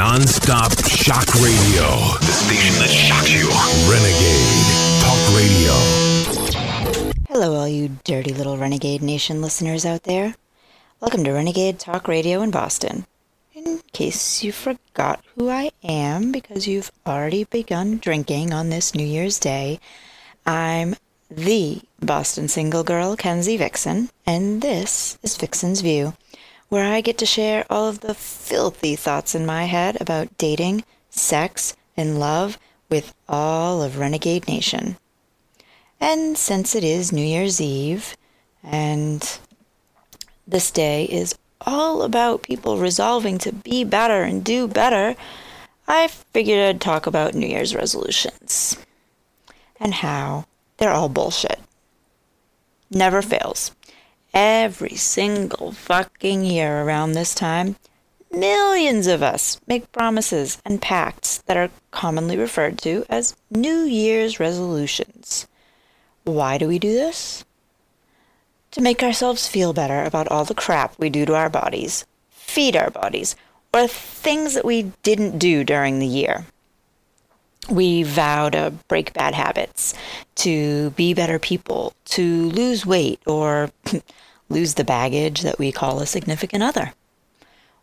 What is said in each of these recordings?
Non-stop shock radio. The station that shocks you. Renegade Talk Radio. Hello, all you dirty little Renegade Nation listeners out there. Welcome to Renegade Talk Radio in Boston. In case you forgot who I am because you've already begun drinking on this New Year's Day, I'm the Boston single girl, Kenzie Vixen, and this is Vixen's View, where I get to share all of the filthy thoughts in my head about dating, sex, and love with all of Renegade Nation. And since it is New Year's Eve, and this day is all about people resolving to be better and do better, I figured I'd talk about New Year's resolutions and how they're all bullshit. Never fails. Every single fucking year around this time, millions of us make promises and pacts that are commonly referred to as New Year's resolutions. Why do we do this? To make ourselves feel better about all the crap we do to our bodies, feed our bodies, or things that we didn't do during the year. We vow to break bad habits, to be better people, to lose weight, or lose the baggage that we call a significant other.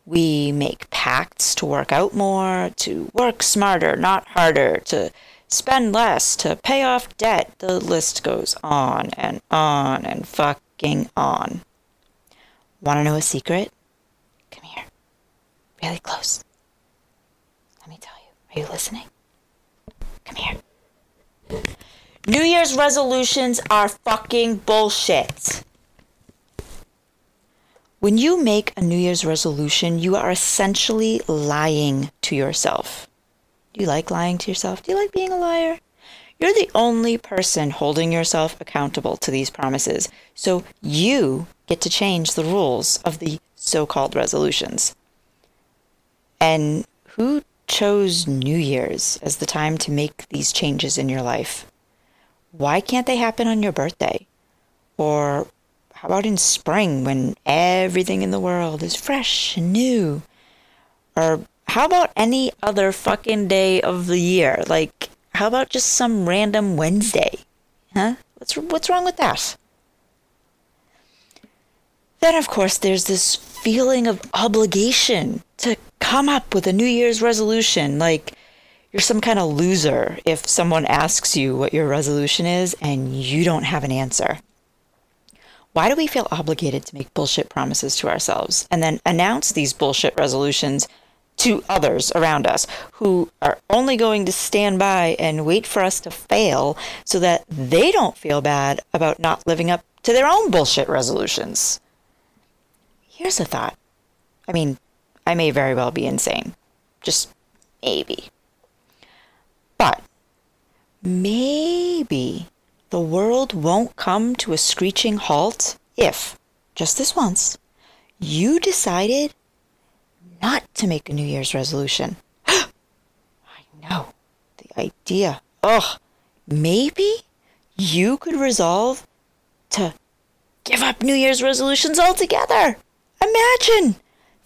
We make pacts to work out more, to work smarter, not harder, to spend less, to pay off debt. The list goes on and on and fucking on. Want to know a secret? Come here. Really close. Let me tell you. Are you listening? Come here. New Year's resolutions are fucking bullshit. When you make a New Year's resolution, you are essentially lying to yourself. Do you like lying to yourself? Do you like being a liar? You're the only person holding yourself accountable to these promises, so you get to change the rules of the so called resolutions. And who chose New Year's as the time to make these changes in your life? Why can't they happen on your birthday? Or how about in spring when everything in the world is fresh and new? Or how about any other fucking day of the year? Like, how about just some random Wednesday? Huh? What's what's wrong with that? Then of course there's this feeling of obligation to come up with a New Year's resolution like you're some kind of loser if someone asks you what your resolution is and you don't have an answer. Why do we feel obligated to make bullshit promises to ourselves and then announce these bullshit resolutions to others around us who are only going to stand by and wait for us to fail so that they don't feel bad about not living up to their own bullshit resolutions? Here's a thought. I mean, I may very well be insane. Just maybe. But maybe the world won't come to a screeching halt if, just this once, you decided not to make a New Year's resolution. I know. The idea. Ugh. Maybe you could resolve to give up New Year's resolutions altogether. Imagine.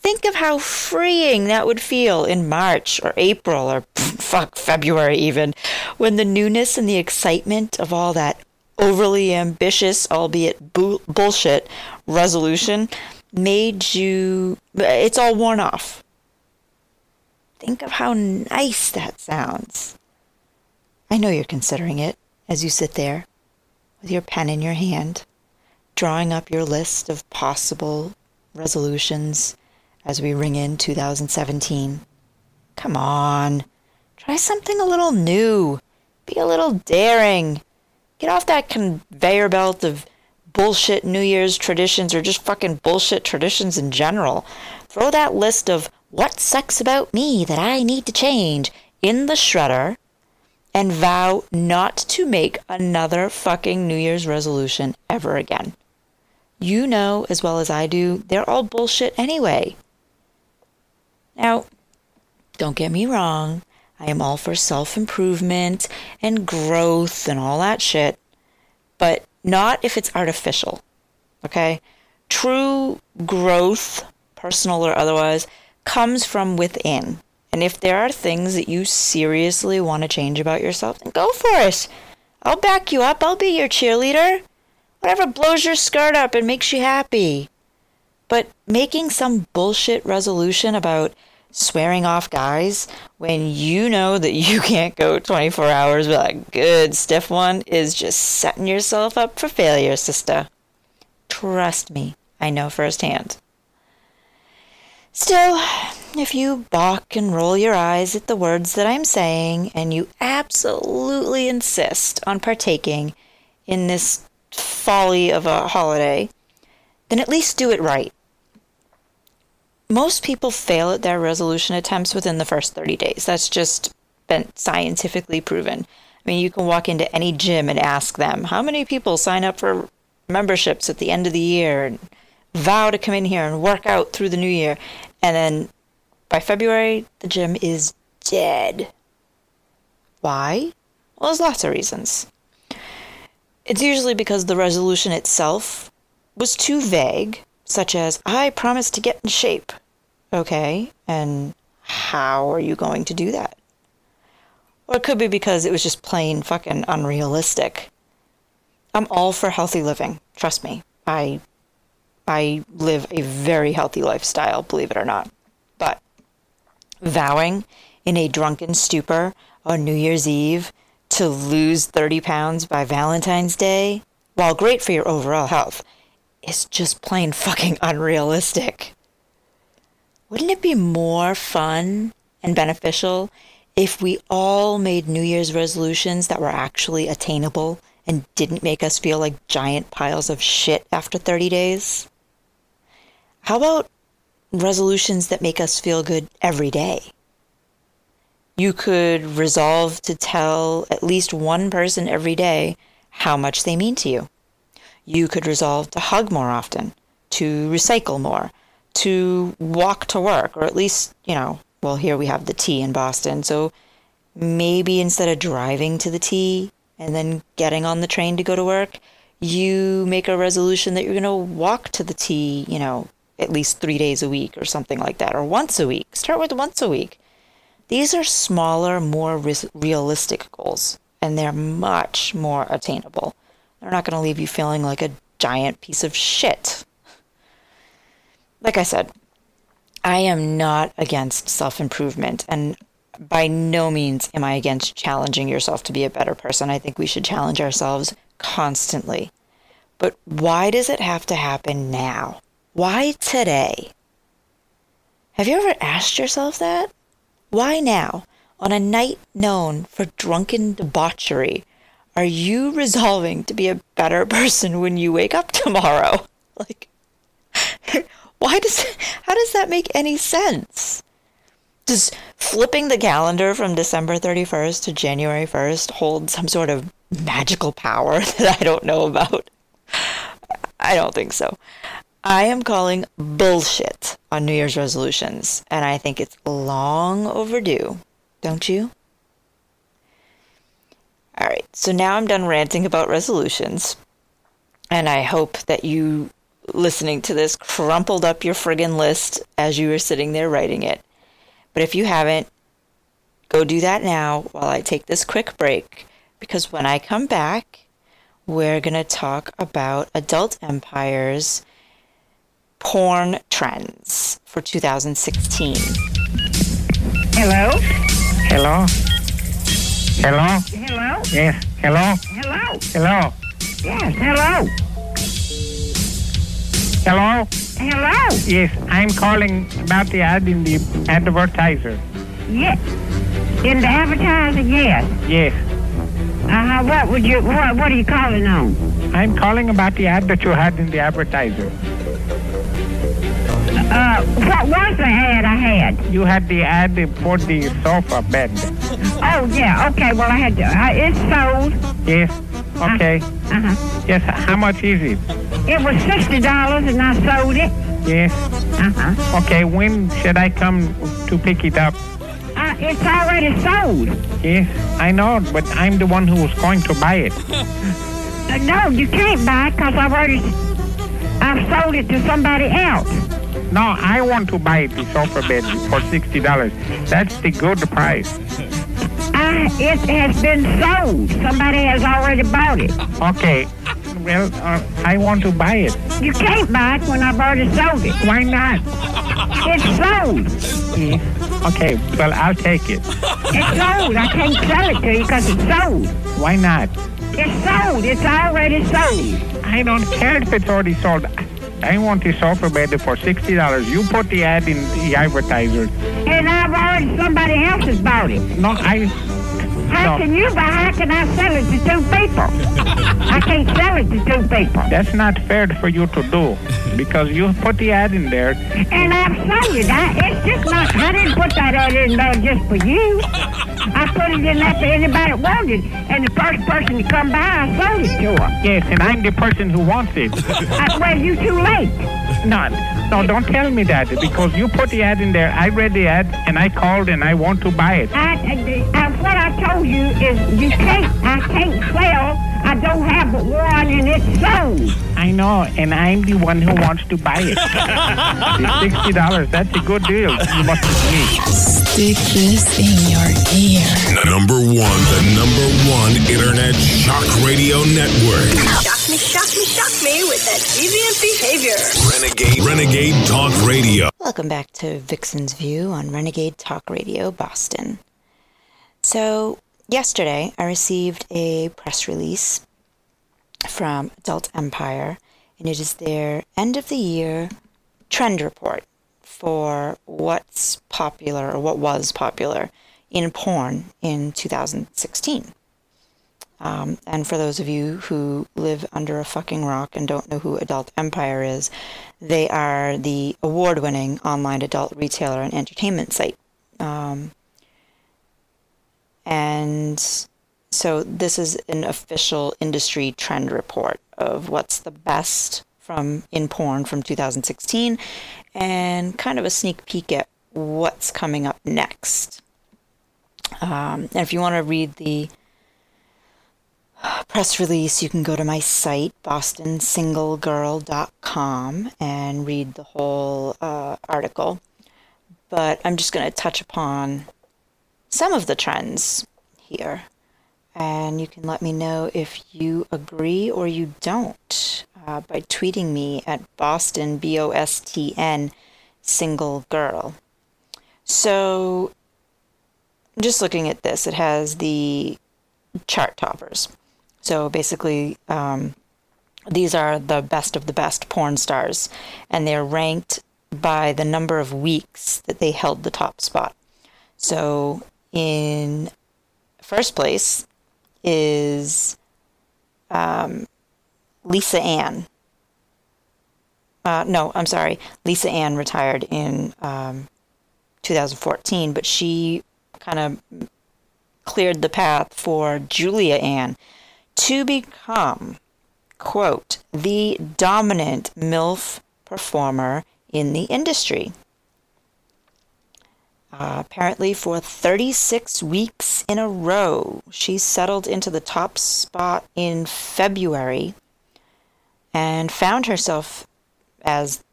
Think of how freeing that would feel in March or April or fuck February even, when the newness and the excitement of all that overly ambitious, albeit bu- bullshit, resolution made you. It's all worn off. Think of how nice that sounds. I know you're considering it as you sit there with your pen in your hand, drawing up your list of possible resolutions as we ring in 2017. Come on, try something a little new. Be a little daring. Get off that conveyor belt of bullshit New Year's traditions or just fucking bullshit traditions in general. Throw that list of what sucks about me that I need to change in the shredder and vow not to make another fucking New Year's resolution ever again. You know as well as I do, they're all bullshit anyway. Now, don't get me wrong. I am all for self improvement and growth and all that shit, but not if it's artificial. Okay? True growth, personal or otherwise, comes from within And if there are things that you seriously want to change about yourself, then go for it. I'll back you up. I'll be your cheerleader. Whatever blows your skirt up and makes you happy. But making some bullshit resolution about swearing off guys when you know that you can't go 24 hours without a good stiff one is just setting yourself up for failure, sister. Trust me, I know firsthand. Still, if you balk and roll your eyes at the words that I'm saying, and you absolutely insist on partaking in this folly of a holiday, then at least do it right. Most people fail at their resolution attempts within the first 30 days. That's just been scientifically proven. I mean, you can walk into any gym and ask them, how many people sign up for memberships at the end of the year and vow to come in here and work out through the new year? And then by February, the gym is dead. Why? Well, there's lots of reasons. It's usually because the resolution itself was too vague, such as, I promise to get in shape. Okay, and how are you going to do that? Or it could be because it was just plain fucking unrealistic. I'm all for healthy living. Trust me. I I live a very healthy lifestyle, believe it or not. But vowing in a drunken stupor on New Year's Eve to lose 30 pounds by Valentine's Day, while great for your overall health, is just plain fucking unrealistic. Wouldn't it be more fun and beneficial if we all made New Year's resolutions that were actually attainable and didn't make us feel like giant piles of shit after 30 days? How about resolutions that make us feel good every day? You could resolve to tell at least one person every day how much they mean to you. You could resolve to hug more often, to recycle more, to walk to work, or at least, you know, well, here we have the T in Boston. So maybe instead of driving to the T and then getting on the train to go to work, you make a resolution that you're going to walk to the T, you know, at least three days a week or something like that, or once a week. Start with once a week. These are smaller, more ris- realistic goals, and they're much more attainable. They're not going to leave you feeling like a giant piece of shit like I said, I am not against self improvement, and by no means am I against challenging yourself to be a better person. I think we should challenge ourselves constantly. But why does it have to happen now? Why today? Have you ever asked yourself that? Why now, on a night known for drunken debauchery, are you resolving to be a better person when you wake up tomorrow? Like, why does how does that make any sense? Does flipping the calendar from December 31st to January 1st hold some sort of magical power that I don't know about? I don't think so. I am calling bullshit on New Year's resolutions, and I think it's long overdue. Don't you? All right, so now I'm done ranting about resolutions, and I hope that you listening to this crumpled up your friggin' list as you were sitting there writing it. But if you haven't, go do that now while I take this quick break because when I come back, we're going to talk about adult empires porn trends for 2016. Hello? Hello? Hello? Hello? Yes. Hello? Hello? Hello? Yes, hello? Hello? Hello? Yes, I'm calling about the ad in the advertiser. Yes. In the advertiser, yes. Yes. Uh-huh, what would you, what, what are you calling on? I'm calling about the ad that you had in the advertiser. Uh, what was the ad I had? You had the ad for the sofa bed. Oh, yeah, okay, well, I had to, uh, it's sold. Yes. Okay. Uh-huh. Yes. How much is it? It was $60 and I sold it. Yes. Uh-huh. Okay. When should I come to pick it up? Uh, it's already sold. Yes. I know, but I'm the one who was going to buy it. Uh, no, you can't buy it because I've already, I've sold it to somebody else. No, I want to buy the sofa bed for sixty dollars. That's the good price. Uh, it has been sold. Somebody has already bought it. Okay. Well, uh, I want to buy it. You can't buy it when I've already sold it. Why not? It's sold. Okay. Well, I'll take it. It's sold. I can't sell it to you because it's sold. Why not? It's sold. It's already sold. I don't care if it's already sold. I want this sofa bed for sixty dollars. You put the ad in the advertiser. And I've already, somebody else has bought it. No, I. How No. can you buy, how can I sell it to two people? I can't sell it to two people. That's not fair for you to do because you put the ad in there. And I've sold it. I, it's just not, I didn't put that ad in there just for you. I put it in there for anybody that wanted. And the first person to come by, I sold it to her. Yes, and I'm the person who wants it. I, well, you too late. No, no, don't tell me that because you put the ad in there. I read the ad and I called and I want to buy it. I, I, I, what I told you is you can't, I can't sell. I don't have but one and it's sold. I know, and I'm the one who wants to buy it. the sixty dollars, that's a good deal. You must agree. Stick this in your ear. Number one, the number one internet shock radio network. Shock me, shock me, shock me with that deviant behavior. Renegade, Renegade Talk Radio. Welcome back to Vixen's View on Renegade Talk Radio Boston. So, yesterday I received a press release from Adult Empire, and it is their end of the year trend report for what's popular or what was popular in porn in 2016. Um, and for those of you who live under a fucking rock and don't know who Adult Empire is, they are the award winning online adult retailer and entertainment site. Um, and so this is an official industry trend report of what's the best from in porn from 2016 and kind of a sneak peek at what's coming up next. Um, and if you want to read the press release, you can go to my site, bostonsinglegirl.com, and read the whole uh, article. But I'm just going to touch upon some of the trends here. And you can let me know if you agree or you don't uh, by tweeting me at Boston, B O S T N, single girl. So, just looking at this, it has the chart toppers. So basically, um, these are the best of the best porn stars, and they're ranked by the number of weeks that they held the top spot. So in first place is um, Lisa Ann. Uh, no, I'm sorry. Lisa Ann retired in um, 2014, but she kind of cleared the path for Julia Ann to become, quote, the dominant MILF performer in the industry. Apparently, for 36 weeks in a row, she settled into the top spot in February and found herself as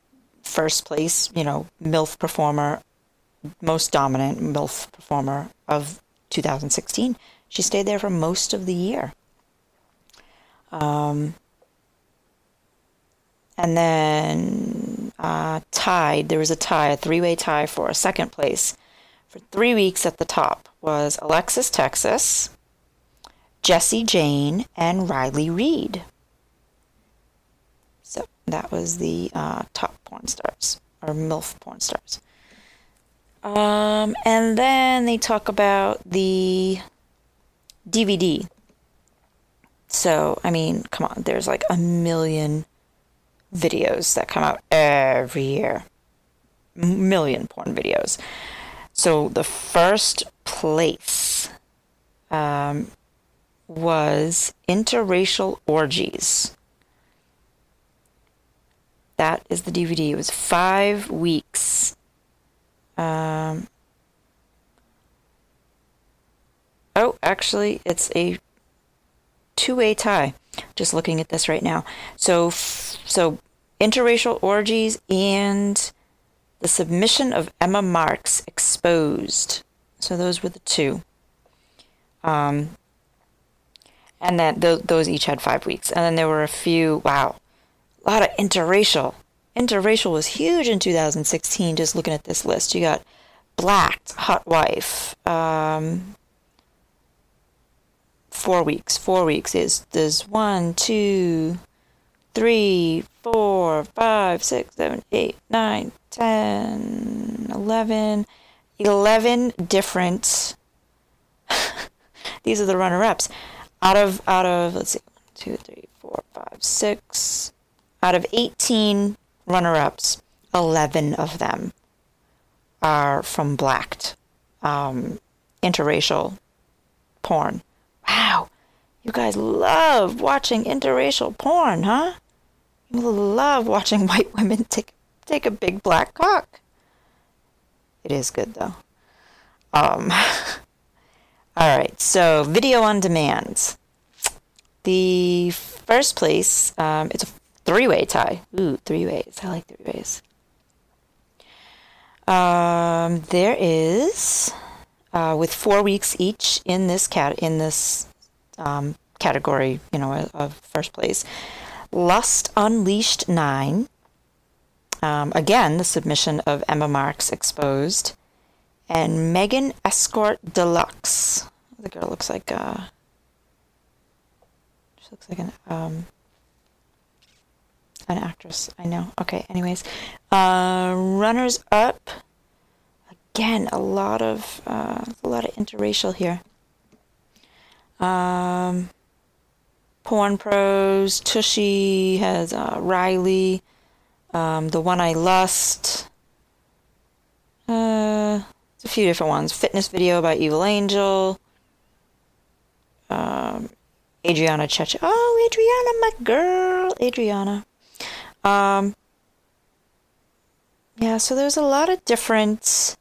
first place, you know, MILF performer, most dominant MILF performer of 2016. She stayed there for most of the year. Um, and then uh, tied, there was a tie, a three way tie for a second place for three weeks at the top was Alexis Texas, Jesse Jane, and Riley Reid. So that was the uh, top porn stars, or MILF porn stars. Um, and then they talk about the DVD. So, I mean, come on, there's like a million videos that come out every year. M- million porn videos. So the first place um, was interracial orgies. That is the DVD. It was five weeks. Um, oh, actually, it's a two-way tie. Just looking at this right now. So, so interracial orgies and The Submission of Emma Marx Exposed. So those were the two. Um, and then th- those each had five weeks. And then there were a few, wow, a lot of interracial. Interracial was huge in 2016, just looking at this list. You got Black, Hot Wife, um, four weeks. Four weeks is there's one, two, three, four, five, six, seven, eight, nine, ten, eleven, eleven different. these are the runner-ups. Out of out of let's see, two, three, four, five, six. Out of eighteen runner-ups, eleven of them are from blacked, um, interracial porn. Wow, you guys love watching interracial porn, huh? You love watching white women take take a big black cock. It is good though. Um, all right, so video on demand. The first place, um, it's a three-way tie. Ooh, three ways. I like three ways. Um, there is, uh, with four weeks each in this cat in this um, category, you know, of first place. Lust Unleashed nine. Um, again, the submission of Emma Marx exposed, and Megan Escort Deluxe. The girl looks like uh, she looks like an um, an actress. I know. Okay. Anyways, uh, runners up. Again, a lot of uh, a lot of interracial here. Um, Porn Pros, Tushy has uh, Riley, um, the one I lust. Uh, it's a few different ones. Fitness video by Evil Angel. Um, Adriana Checha. Oh, Adriana, my girl, Adriana. Um, yeah, so there's a lot of different,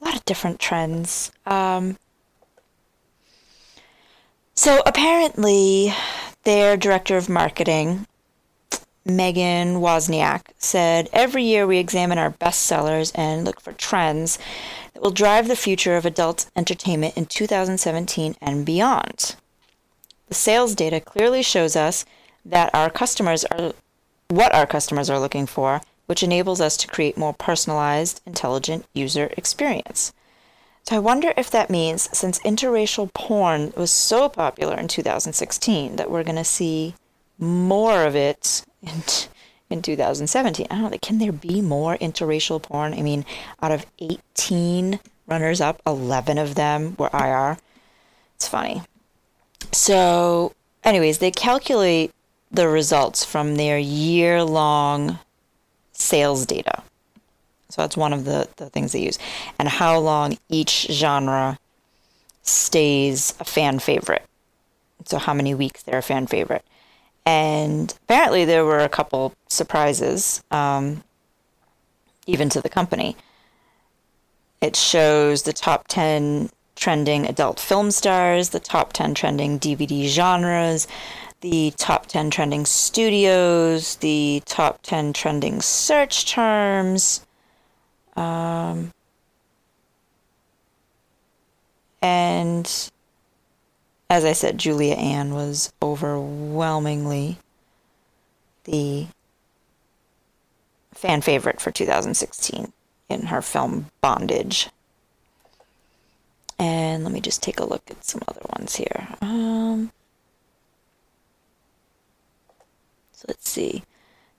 a lot of different trends. Um, so apparently, their director of marketing, Megan Wozniak, said every year we examine our best sellers and look for trends that will drive the future of adult entertainment in 2017 and beyond. The sales data clearly shows us that our customers are what our customers are looking for, which enables us to create more personalized, intelligent user experience. I wonder if that means since interracial porn was so popular in 2016 that we're going to see more of it in, in 2017. I don't know, can there be more interracial porn? I mean, out of 18 runners up, 11 of them were IR. It's funny. So, anyways, they calculate the results from their year long sales data. So that's one of the, the things they use. And how long each genre stays a fan favorite. So how many weeks they're a fan favorite. And apparently there were a couple surprises, um, even to the company. It shows the top 10 trending adult film stars, the top 10 trending DVD genres, the top 10 trending studios, the top 10 trending search terms. Um, and as I said, Julia Ann was overwhelmingly the fan favorite for 2016 in her film Bondage. And let me just take a look at some other ones here. Um, so let's see.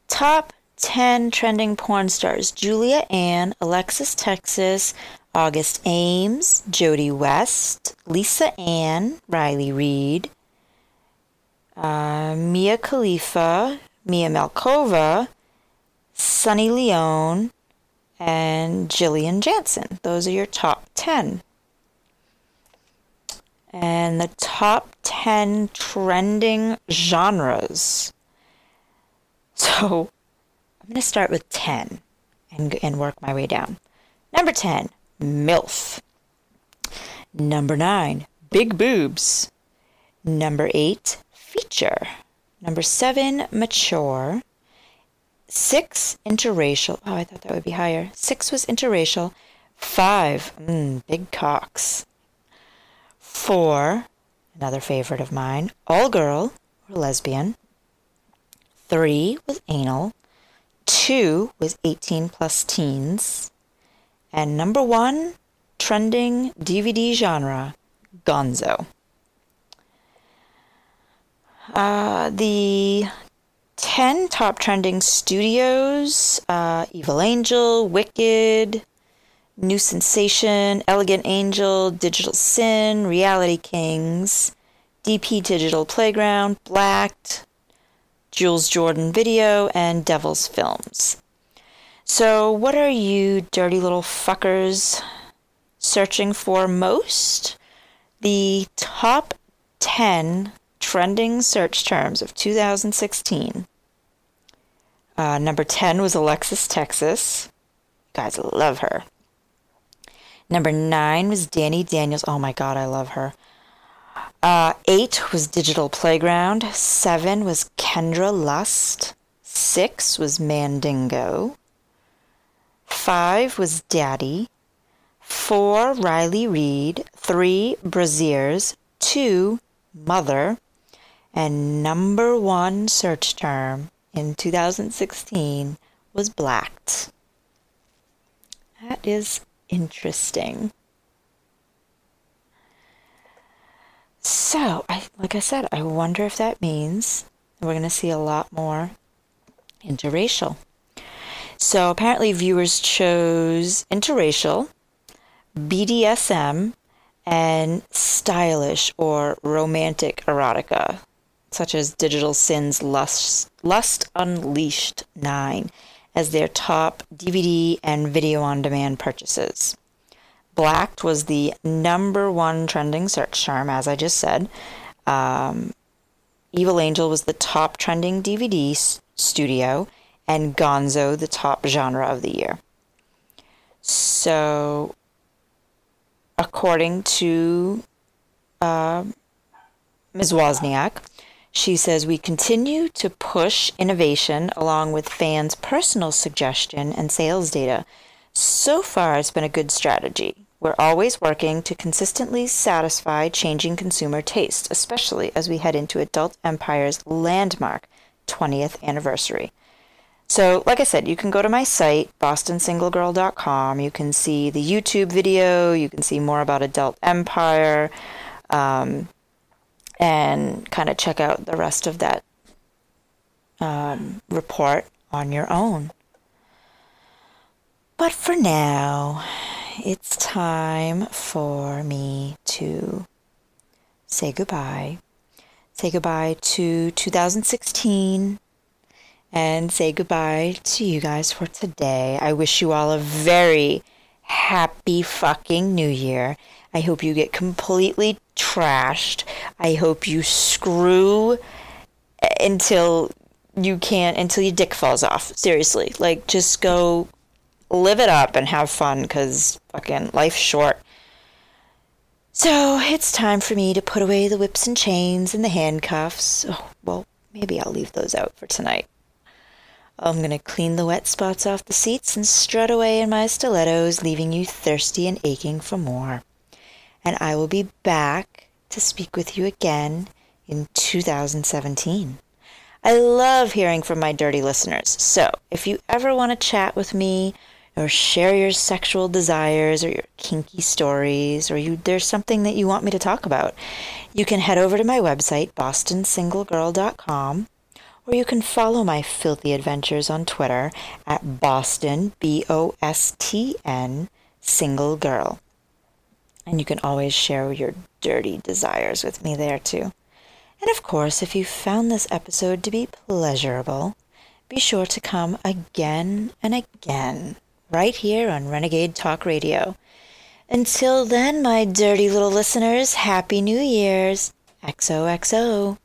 Top 10 trending porn stars Julia Ann, Alexis Texas, August Ames, Jody West, Lisa Ann, Riley Reid, uh, Mia Khalifa, Mia Malkova, Sunny Leone, and Jillian Janson. Those are your top 10. And the top 10 trending genres. So going to start with 10 and, and work my way down. Number 10, MILF. Number 9, Big Boobs. Number 8, Feature. Number 7, Mature. Six interracial. Oh, I thought that would be higher. Six was interracial. Five, mm, big cocks. Four, another favorite of mine, all girl or lesbian. Three was anal. Two was 18 plus teens. And number one, trending DVD genre, gonzo. Uh, the 10 top trending studios uh, Evil Angel, Wicked, New Sensation, Elegant Angel, Digital Sin, Reality Kings, DP Digital Playground, Blacked, Jules Jordan Video, and Devil's Films. So, what are you dirty little fuckers searching for most? The top 10 trending search terms of 2016 uh, number 10 was Alexis Texas. You guys love her. Number 9 was Dani Daniels. Oh my god, I love her. Uh, 8 was Digital Playground. 7 was Kendra Lust. 6 was Mandingo. 5 was Daddy. 4 Riley Reid. 3 Brazzers. 2 Mother. And number 1 search term in 2016 was blacked. That is interesting. So, I, like I said, I wonder if that means we're going to see a lot more interracial. So, apparently, viewers chose interracial, BDSM, and stylish or romantic erotica such as Digital Sin's Lust, Lust Unleashed 9 as their top DVD and video on demand purchases. Blacked was the number one trending search term, as I just said. Um, Evil Angel was the top trending DVD s- studio, and Gonzo the top genre of the year. So, according to uh, Ms. Wozniak, she says, We continue to push innovation along with fans' personal suggestion and sales data. So far, it's been a good strategy. We're always working to consistently satisfy changing consumer tastes, especially as we head into Adult Empire's landmark 20th anniversary. So, like I said, you can go to my site, bostonsinglegirl.com. You can see the YouTube video. You can see more about Adult Empire. Um, and kind of check out the rest of that um, report on your own. But for now, it's time for me to say goodbye. Say goodbye to 2016 and say goodbye to you guys for today. I wish you all a very happy fucking new year. I hope you get completely trashed. I hope you screw until you can't, until your dick falls off. Seriously. Like, just go live it up and have fun because fucking life's short. So it's time for me to put away the whips and chains and the handcuffs. Oh, well, maybe I'll leave those out for tonight. I'm going to clean the wet spots off the seats and strut away in my stilettos, leaving you thirsty and aching for more and I will be back to speak with you again in 2017. I love hearing from my dirty listeners. So, if you ever want to chat with me or share your sexual desires or your kinky stories or you there's something that you want me to talk about, you can head over to my website bostonsinglegirl.com or you can follow my filthy adventures on Twitter at Boston B O S T N single girl. And you can always share your dirty desires with me there too. And of course, if you found this episode to be pleasurable, be sure to come again and again right here on Renegade Talk Radio. Until then, my dirty little listeners, Happy New Year's. XOXO.